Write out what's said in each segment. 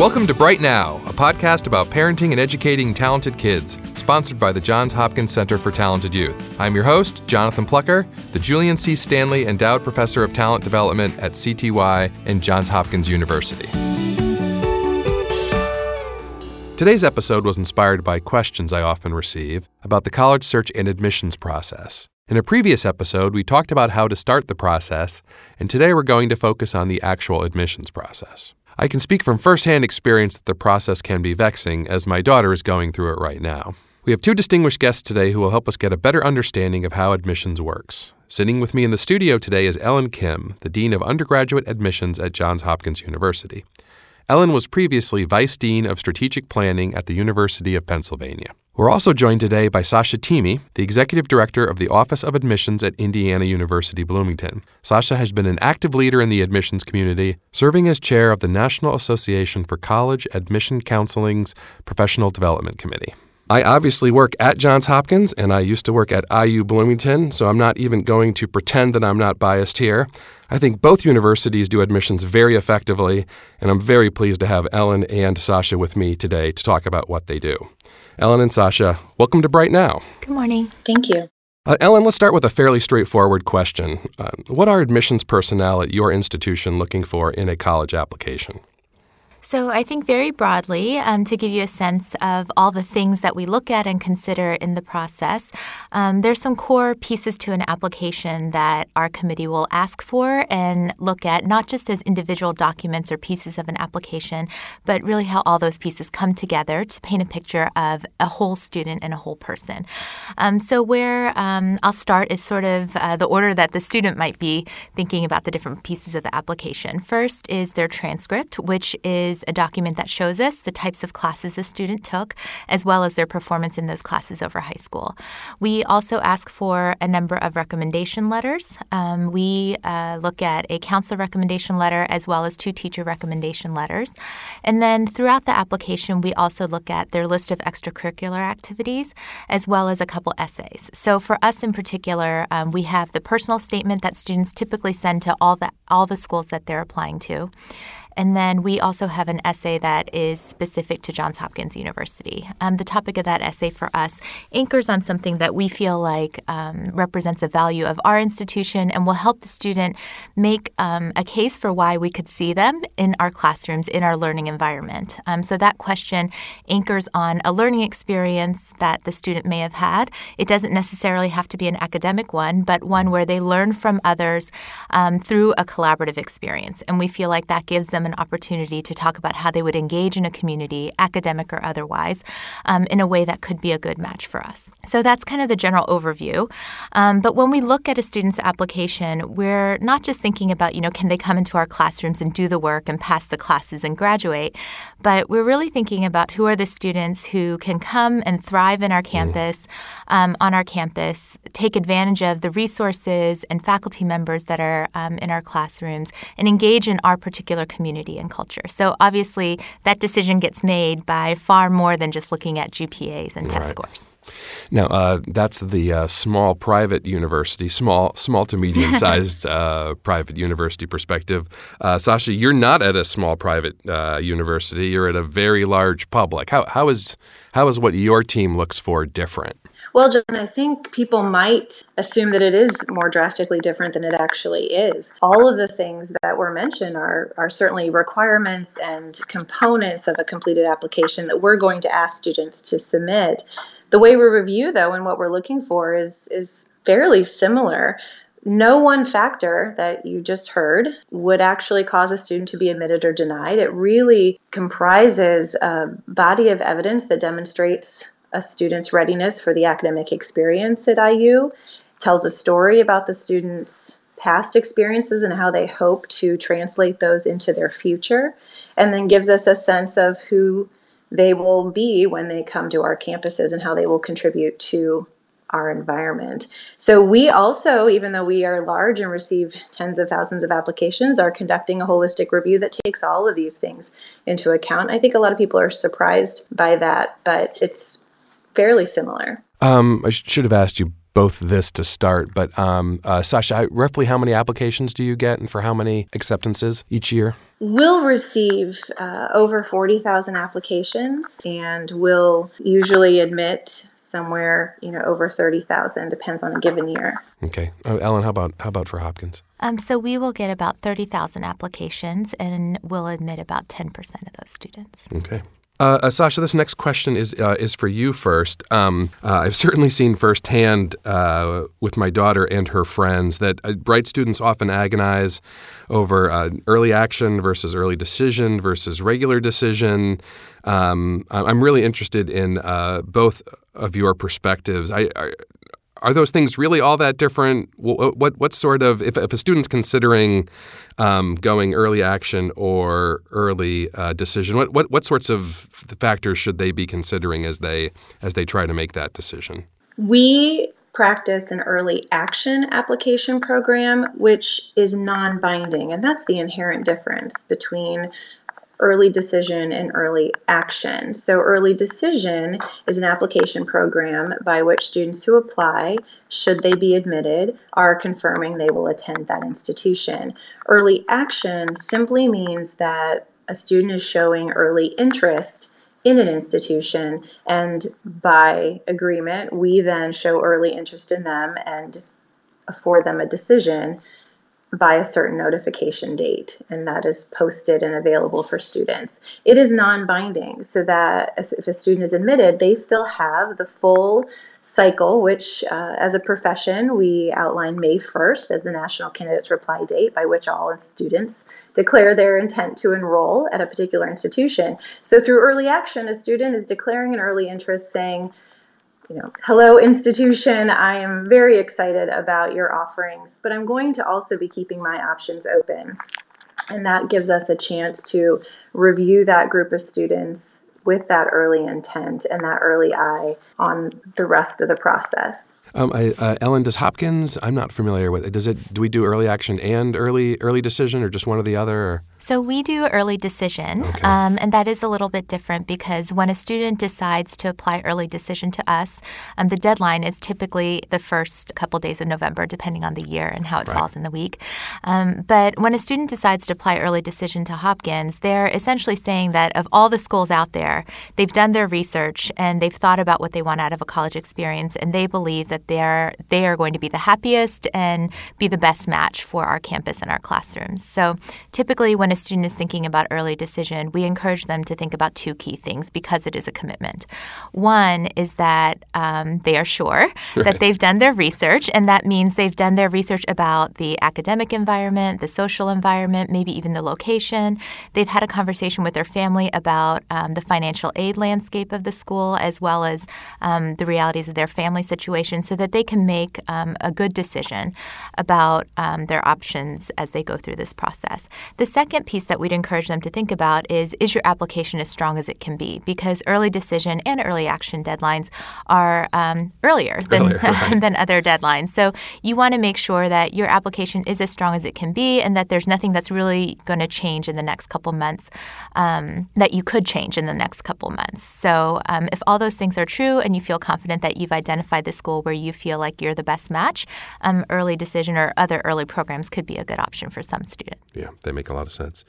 Welcome to Bright Now, a podcast about parenting and educating talented kids, sponsored by the Johns Hopkins Center for Talented Youth. I'm your host, Jonathan Plucker, the Julian C. Stanley Endowed Professor of Talent Development at CTY and Johns Hopkins University. Today's episode was inspired by questions I often receive about the college search and admissions process. In a previous episode, we talked about how to start the process, and today we're going to focus on the actual admissions process. I can speak from firsthand experience that the process can be vexing, as my daughter is going through it right now. We have two distinguished guests today who will help us get a better understanding of how admissions works. Sitting with me in the studio today is Ellen Kim, the Dean of Undergraduate Admissions at Johns Hopkins University. Ellen was previously Vice Dean of Strategic Planning at the University of Pennsylvania. We're also joined today by Sasha Thieme, the Executive Director of the Office of Admissions at Indiana University Bloomington. Sasha has been an active leader in the admissions community, serving as chair of the National Association for College Admission Counseling's Professional Development Committee. I obviously work at Johns Hopkins and I used to work at IU Bloomington, so I'm not even going to pretend that I'm not biased here. I think both universities do admissions very effectively, and I'm very pleased to have Ellen and Sasha with me today to talk about what they do. Ellen and Sasha, welcome to Bright Now. Good morning. Thank you. Uh, Ellen, let's start with a fairly straightforward question. Uh, what are admissions personnel at your institution looking for in a college application? So, I think very broadly, um, to give you a sense of all the things that we look at and consider in the process, um, there's some core pieces to an application that our committee will ask for and look at, not just as individual documents or pieces of an application, but really how all those pieces come together to paint a picture of a whole student and a whole person. Um, so, where um, I'll start is sort of uh, the order that the student might be thinking about the different pieces of the application. First is their transcript, which is is a document that shows us the types of classes a student took, as well as their performance in those classes over high school. We also ask for a number of recommendation letters. Um, we uh, look at a counselor recommendation letter as well as two teacher recommendation letters. And then throughout the application, we also look at their list of extracurricular activities as well as a couple essays. So for us in particular, um, we have the personal statement that students typically send to all the all the schools that they're applying to. And then we also have an essay that is specific to Johns Hopkins University. Um, the topic of that essay for us anchors on something that we feel like um, represents the value of our institution and will help the student make um, a case for why we could see them in our classrooms, in our learning environment. Um, so that question anchors on a learning experience that the student may have had. It doesn't necessarily have to be an academic one, but one where they learn from others um, through a collaborative experience. And we feel like that gives them them an opportunity to talk about how they would engage in a community, academic or otherwise, um, in a way that could be a good match for us. So that's kind of the general overview. Um, but when we look at a student's application, we're not just thinking about, you know, can they come into our classrooms and do the work and pass the classes and graduate, but we're really thinking about who are the students who can come and thrive in our mm-hmm. campus, um, on our campus, take advantage of the resources and faculty members that are um, in our classrooms, and engage in our particular community and culture. So obviously, that decision gets made by far more than just looking at GPAs and test right. scores. Now, uh, that's the uh, small private university, small, small to medium sized uh, private university perspective. Uh, Sasha, you're not at a small private uh, university. You're at a very large public. How, how is how is what your team looks for different? Well, John, I think people might assume that it is more drastically different than it actually is. All of the things that were mentioned are, are certainly requirements and components of a completed application that we're going to ask students to submit. The way we review, though, and what we're looking for is, is fairly similar. No one factor that you just heard would actually cause a student to be admitted or denied. It really comprises a body of evidence that demonstrates a student's readiness for the academic experience at IU, tells a story about the student's past experiences and how they hope to translate those into their future, and then gives us a sense of who they will be when they come to our campuses and how they will contribute to our environment. So we also, even though we are large and receive tens of thousands of applications, are conducting a holistic review that takes all of these things into account. I think a lot of people are surprised by that, but it's fairly similar. Um, I should have asked you both this to start. But um, uh, Sasha, roughly how many applications do you get, and for how many acceptances each year? We'll receive uh, over 40,000 applications and we'll usually admit somewhere, you know, over 30,000 depends on a given year. Okay. Uh, Ellen, how about how about for Hopkins? Um, so we will get about 30,000 applications and we'll admit about 10% of those students. Okay. Uh, uh, Sasha, this next question is uh, is for you first. Um, uh, I've certainly seen firsthand uh, with my daughter and her friends that uh, bright students often agonize over early action versus early decision versus regular decision. Um, I'm really interested in both of your perspectives. I, I are those things really all that different? What what, what sort of if, if a student's considering um, going early action or early uh, decision, what, what what sorts of factors should they be considering as they as they try to make that decision? We practice an early action application program, which is non-binding, and that's the inherent difference between early decision and early action. So, early decision is an application program by which students who apply, should they be admitted, are confirming they will attend that institution. Early action simply means that a student is showing early interest in an institution, and by agreement, we then show early interest in them and afford them a decision by a certain notification date, and that is posted and available for students. It is non binding, so that if a student is admitted, they still have the full cycle, which uh, as a profession, we outline May 1st as the National Candidates Reply date by which all students declare their intent to enroll at a particular institution. So through early action, a student is declaring an early interest saying, you know, hello institution, I am very excited about your offerings, but I'm going to also be keeping my options open. And that gives us a chance to review that group of students with that early intent and that early eye on the rest of the process. Um, I, uh, Ellen, does Hopkins? I'm not familiar with it. Does it? Do we do early action and early early decision, or just one or the other? Or? So we do early decision, okay. um, and that is a little bit different because when a student decides to apply early decision to us, um, the deadline is typically the first couple days of November, depending on the year and how it right. falls in the week. Um, but when a student decides to apply early decision to Hopkins, they're essentially saying that of all the schools out there, they've done their research and they've thought about what they want out of a college experience, and they believe that they're they are going to be the happiest and be the best match for our campus and our classrooms. So typically, when a student is thinking about early decision, we encourage them to think about two key things because it is a commitment. One is that um, they are sure right. that they've done their research, and that means they've done their research about the academic environment, the social environment, maybe even the location. They've had a conversation with their family about um, the financial aid landscape of the school as well as um, the realities of their family situation so that they can make um, a good decision about um, their options as they go through this process. The second piece that we'd encourage them to think about is is your application as strong as it can be? Because early decision and early action deadlines are um, earlier than, earlier, right. than other deadlines. So you want to make sure that your application is as strong as it can be and that there's nothing that's really going to change in the next couple months um, that you could change in the next couple months. So um, if all those things are true and you feel confident that you've identified the school where you feel like you're the best match, um, early decision or other early programs could be a good option for some students. Yeah, they make a lot of sense violence.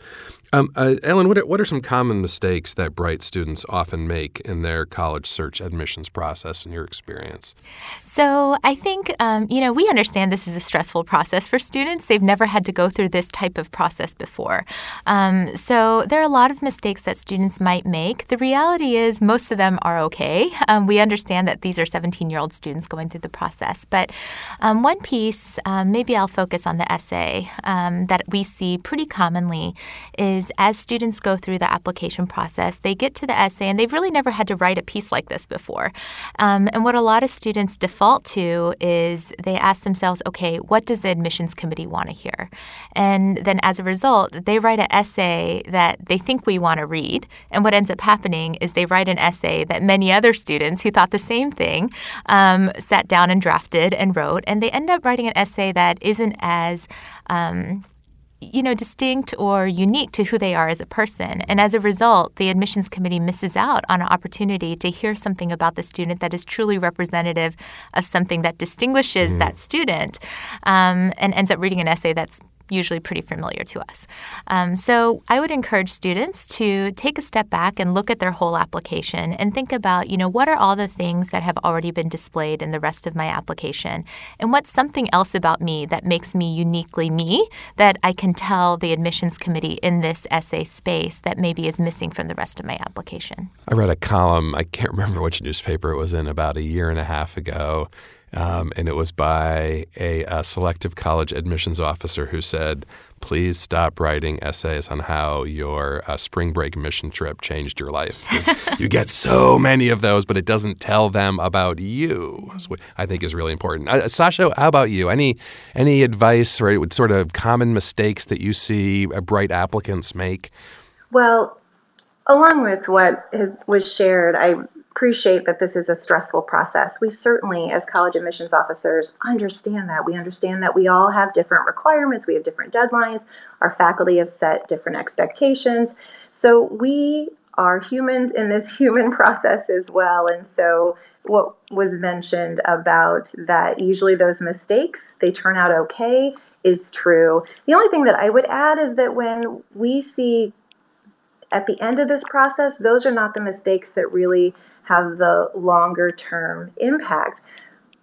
Um, uh, Ellen, what are, what are some common mistakes that bright students often make in their college search admissions process in your experience? So I think, um, you know, we understand this is a stressful process for students. They've never had to go through this type of process before. Um, so there are a lot of mistakes that students might make. The reality is most of them are okay. Um, we understand that these are 17 year old students going through the process. But um, one piece, um, maybe I'll focus on the essay that we see pretty commonly is as students go through the application process, they get to the essay and they've really never had to write a piece like this before. Um, and what a lot of students default to is they ask themselves, okay, what does the admissions committee want to hear? And then as a result, they write an essay that they think we want to read. And what ends up happening is they write an essay that many other students who thought the same thing um, sat down and drafted and wrote. And they end up writing an essay that isn't as um, you know, distinct or unique to who they are as a person. And as a result, the admissions committee misses out on an opportunity to hear something about the student that is truly representative of something that distinguishes mm. that student um, and ends up reading an essay that's usually pretty familiar to us. Um, so I would encourage students to take a step back and look at their whole application and think about, you know, what are all the things that have already been displayed in the rest of my application? And what's something else about me that makes me uniquely me that I can tell the admissions committee in this essay space that maybe is missing from the rest of my application? I read a column, I can't remember which newspaper it was in, about a year and a half ago um, and it was by a, a, selective college admissions officer who said, please stop writing essays on how your uh, spring break mission trip changed your life. you get so many of those, but it doesn't tell them about you, which I think is really important. Uh, Sasha, how about you? Any, any advice or sort of common mistakes that you see uh, bright applicants make? Well, along with what has, was shared, I appreciate that this is a stressful process. We certainly, as college admissions officers, understand that. We understand that we all have different requirements, we have different deadlines, our faculty have set different expectations. So we are humans in this human process as well. And so what was mentioned about that usually those mistakes they turn out okay is true. The only thing that I would add is that when we see at the end of this process, those are not the mistakes that really have the longer term impact.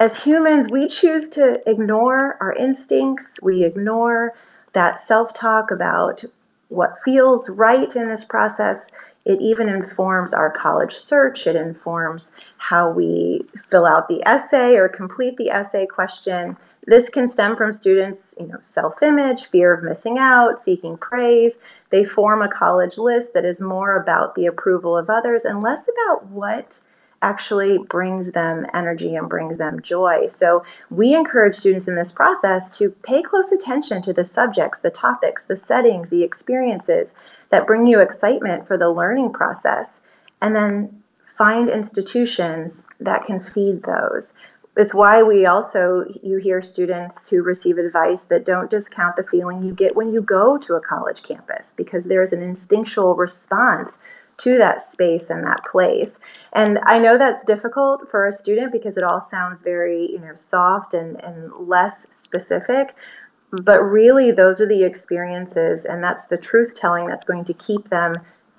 As humans, we choose to ignore our instincts, we ignore that self talk about what feels right in this process, it even informs our college search. It informs how we fill out the essay or complete the essay question. This can stem from students, you know, self-image, fear of missing out, seeking praise. They form a college list that is more about the approval of others and less about what actually brings them energy and brings them joy. So we encourage students in this process to pay close attention to the subjects, the topics, the settings, the experiences that bring you excitement for the learning process, and then find institutions that can feed those. It's why we also you hear students who receive advice that don't discount the feeling you get when you go to a college campus because there's an instinctual response to that space and that place. And I know that's difficult for a student because it all sounds very, you know, soft and, and less specific. But really, those are the experiences, and that's the truth telling that's going to keep them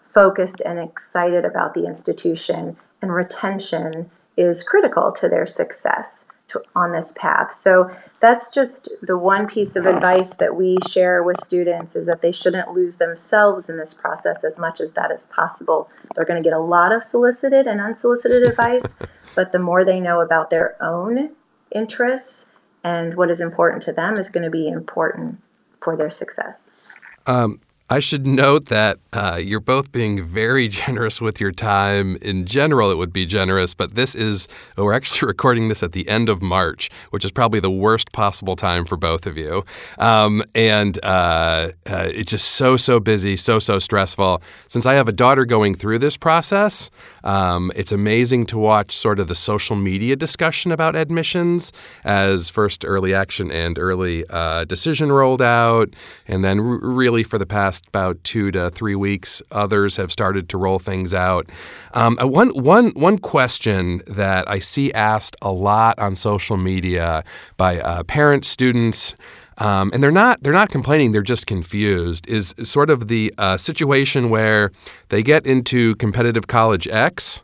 focused and excited about the institution. And retention is critical to their success to, on this path. So that's just the one piece of advice that we share with students is that they shouldn't lose themselves in this process as much as that is possible. They're going to get a lot of solicited and unsolicited advice, but the more they know about their own interests and what is important to them is going to be important for their success. Um, I should note that uh, you're both being very generous with your time. In general, it would be generous, but this is, we're actually recording this at the end of March, which is probably the worst possible time for both of you. Um, and uh, uh, it's just so, so busy, so, so stressful. Since I have a daughter going through this process, um, it's amazing to watch sort of the social media discussion about admissions as first early action and early uh, decision rolled out, and then r- really for the past past about two to three weeks, others have started to roll things out. Um, uh, one, one, one question that I see asked a lot on social media by uh, parents, students, um, and they're not they're not complaining they're just confused is sort of the uh, situation where they get into competitive college X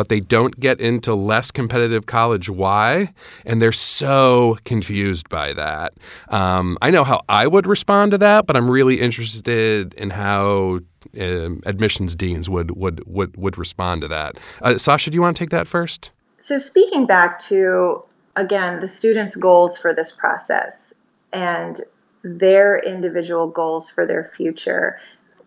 but they don't get into less competitive college Y? and they're so confused by that. Um, I know how I would respond to that, but I'm really interested in how um, admissions deans would would would would respond to that. Uh, Sasha, do you want to take that first? So speaking back to again the students' goals for this process and their individual goals for their future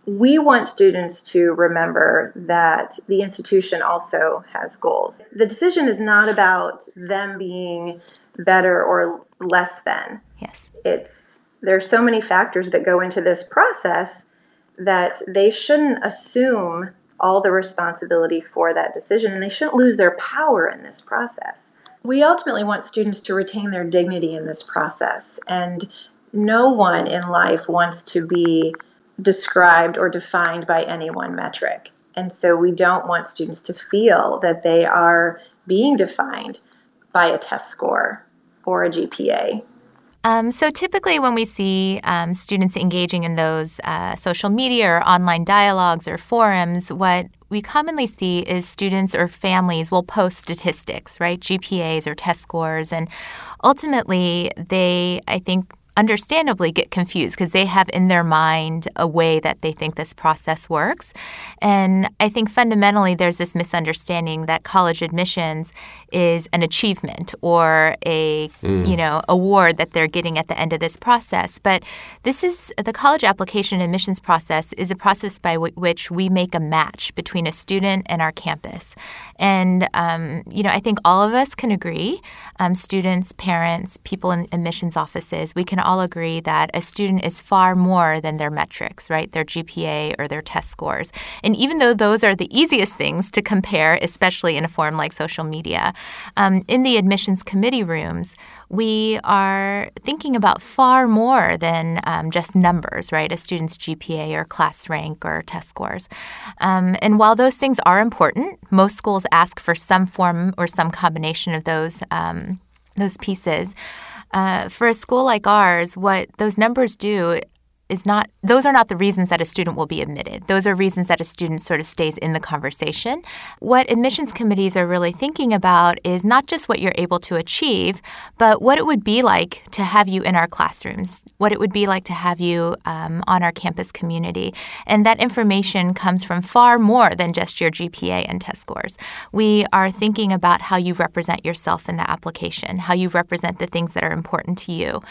we want students to remember that the institution also has goals. The decision is not about them being better or less than. Yes. It's there's so many factors that go into this process that they shouldn't assume all the responsibility for that decision and they shouldn't lose their power in this process. We ultimately want students to retain their dignity in this process and no one in life wants to be described or defined by any one metric. And so we don't want students to feel that they are being defined by a test score or a GPA. Um, so typically, when we see um, students engaging in those uh, social media or online dialogues or forums, what we commonly see is students or families will post statistics, right? GPAs or test scores. And ultimately, they, I think, understandably get confused because they have in their mind a way that they think this process works. And I think fundamentally there's this misunderstanding that college admissions is an achievement or a mm. you know award that they're getting at the end of this process. But this is the college application admissions process is a process by w- which we make a match between a student and our campus. And um, you know I think all of us can agree, um, students, parents, people in admissions offices, we can all agree that a student is far more than their metrics, right? Their GPA or their test scores. And even though those are the easiest things to compare, especially in a forum like social media, um, in the admissions committee rooms, we are thinking about far more than um, just numbers, right? A student's GPA or class rank or test scores. Um, and while those things are important, most schools ask for some form or some combination of those um, those pieces. Uh, for a school like ours, what those numbers do is not those are not the reasons that a student will be admitted. Those are reasons that a student sort of stays in the conversation. What admissions committees are really thinking about is not just what you're able to achieve, but what it would be like to have you in our classrooms, what it would be like to have you um, on our campus community. And that information comes from far more than just your GPA and test scores. We are thinking about how you represent yourself in the application, how you represent the things that are important to you.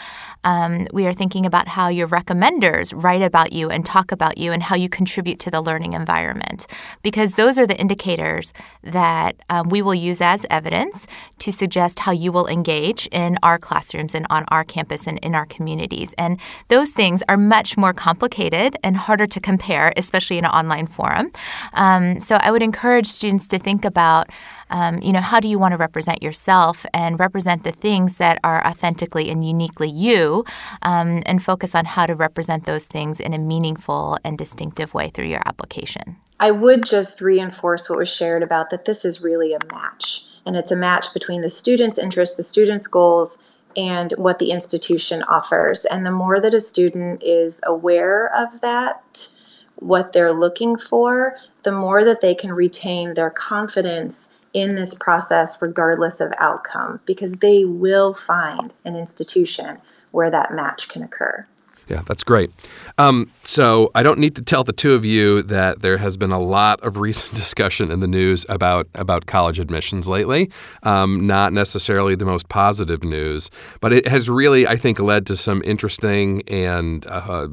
Um, we are thinking about how your recommender write about you and talk about you and how you contribute to the learning environment, because those are the indicators that um, we will use as evidence to suggest how you will engage in our classrooms and on our campus and in our communities. And those things are much more complicated and harder to compare, especially in an online forum. Um, so I would encourage students to think about um, you know, how do you want to represent yourself and represent the things that are authentically and uniquely you, um, and focus on how to represent those things in a meaningful and distinctive way through your application. I would just reinforce what was shared about that this is really a match, and it's a match between the student's interests, the student's goals, and what the institution offers. And the more that a student is aware of that, what they're looking for, the more that they can retain their confidence in this process regardless of outcome because they will find an institution where that match can occur. Yeah, that's great. Um, so I don't need to tell the two of you that there has been a lot of recent discussion in the news about about college admissions lately. Um, not necessarily the most positive news, but it has really, I think, led to some interesting and uh,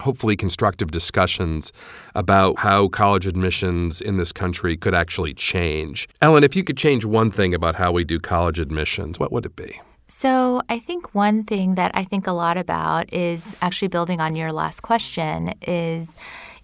hopefully constructive discussions about how college admissions in this country could actually change. Ellen, if you could change one thing about how we do college admissions, what would it be? So, I think one thing that I think a lot about is actually building on your last question is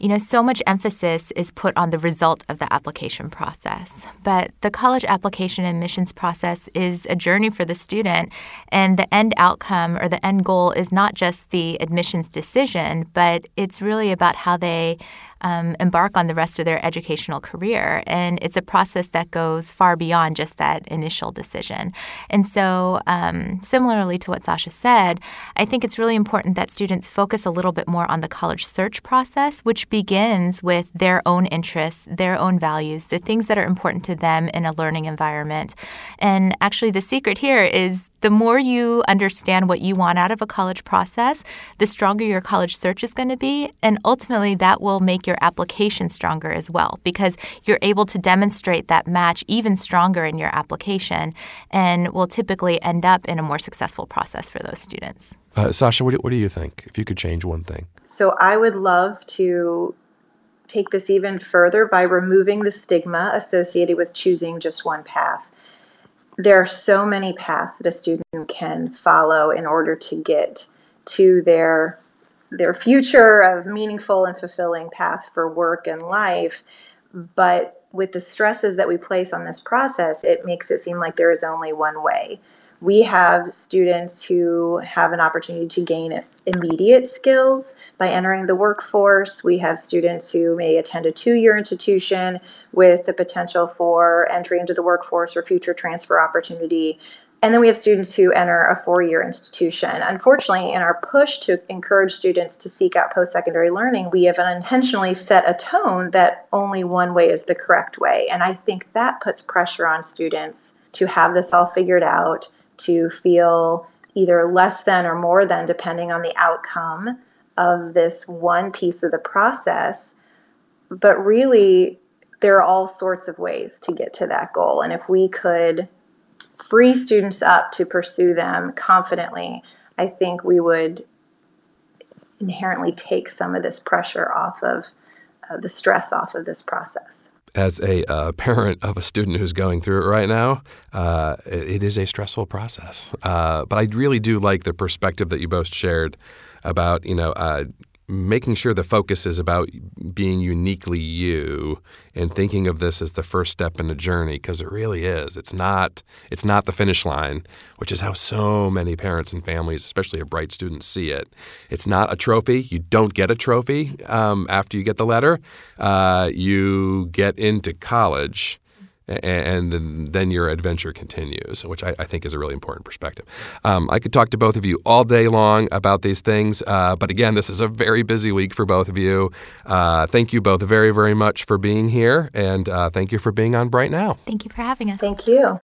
you know, so much emphasis is put on the result of the application process. But the college application admissions process is a journey for the student, and the end outcome or the end goal is not just the admissions decision, but it's really about how they um, embark on the rest of their educational career. And it's a process that goes far beyond just that initial decision. And so, um, similarly to what Sasha said, I think it's really important that students focus a little bit more on the college search process, which begins with their own interests, their own values, the things that are important to them in a learning environment. And actually, the secret here is the more you understand what you want out of a college process, the stronger your college search is going to be. And ultimately, that will make your application stronger as well because you're able to demonstrate that match even stronger in your application and will typically end up in a more successful process for those students. Uh, Sasha, what do, what do you think if you could change one thing? So, I would love to take this even further by removing the stigma associated with choosing just one path there are so many paths that a student can follow in order to get to their their future of meaningful and fulfilling path for work and life. But with the stresses that we place on this process it makes it seem like there is only one way We have students who have an opportunity to gain immediate skills by entering the workforce. We have students who may attend a two year institution with the potential for entry into the workforce or future transfer opportunity. And then we have students who enter a four year institution. Unfortunately, in our push to encourage students to seek out post secondary learning, we have unintentionally set a tone that only one way is the correct way. And I think that puts pressure on students to have this all figured out, to feel either less than or more than, depending on the outcome of this one piece of the process. But really, there are all sorts of ways to get to that goal. And if we could free students up to pursue them confidently, I think we would inherently take some of this pressure off of uh, the stress off of this process. As a uh, parent of a student who's going through it right now, uh, it, is a stressful process. Uh, but I really do like the perspective that you both shared about, you know, uh, making sure the focus is about being uniquely you and thinking of this as the first step in a journey because it really is. It's not it's not the finish line which is how so many parents and families especially of bright students see it. It's not a trophy. You don't get a trophy um, after you get the letter. Uh, you get into college and then your adventure continues, which I, I think is a really important perspective. Um, I could talk to both of you all day long about these things, uh, but again, this is a very busy week for both of you. Uh, thank you both very, very much for being here, and uh, thank you for being on Bright Now. Thank you for having us. Thank you.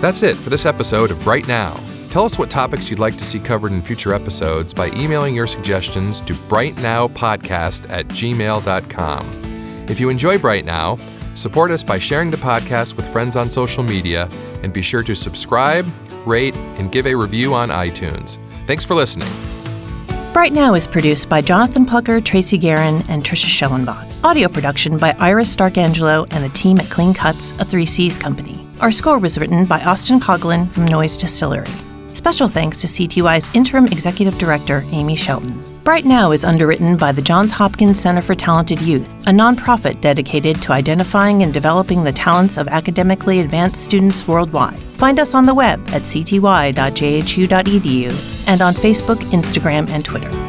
That's it for this episode of Bright Now. Tell us what topics you'd like to see covered in future episodes by emailing your suggestions to brightnowpodcast at gmail.com. If you enjoy Bright Now, support us by sharing the podcast with friends on social media and be sure to subscribe, rate, and give a review on iTunes. Thanks for listening. Bright Now is produced by Jonathan Plucker, Tracy Guerin, and Trisha Schellenbach. Audio production by Iris Starkangelo and the team at Clean Cuts, a 3Cs company. Our score was written by Austin Coughlin from Noise Distillery. Special thanks to CTY's interim executive director, Amy Shelton. Bright Now is underwritten by the Johns Hopkins Center for Talented Youth, a nonprofit dedicated to identifying and developing the talents of academically advanced students worldwide. Find us on the web at cty.jhu.edu and on Facebook, Instagram, and Twitter.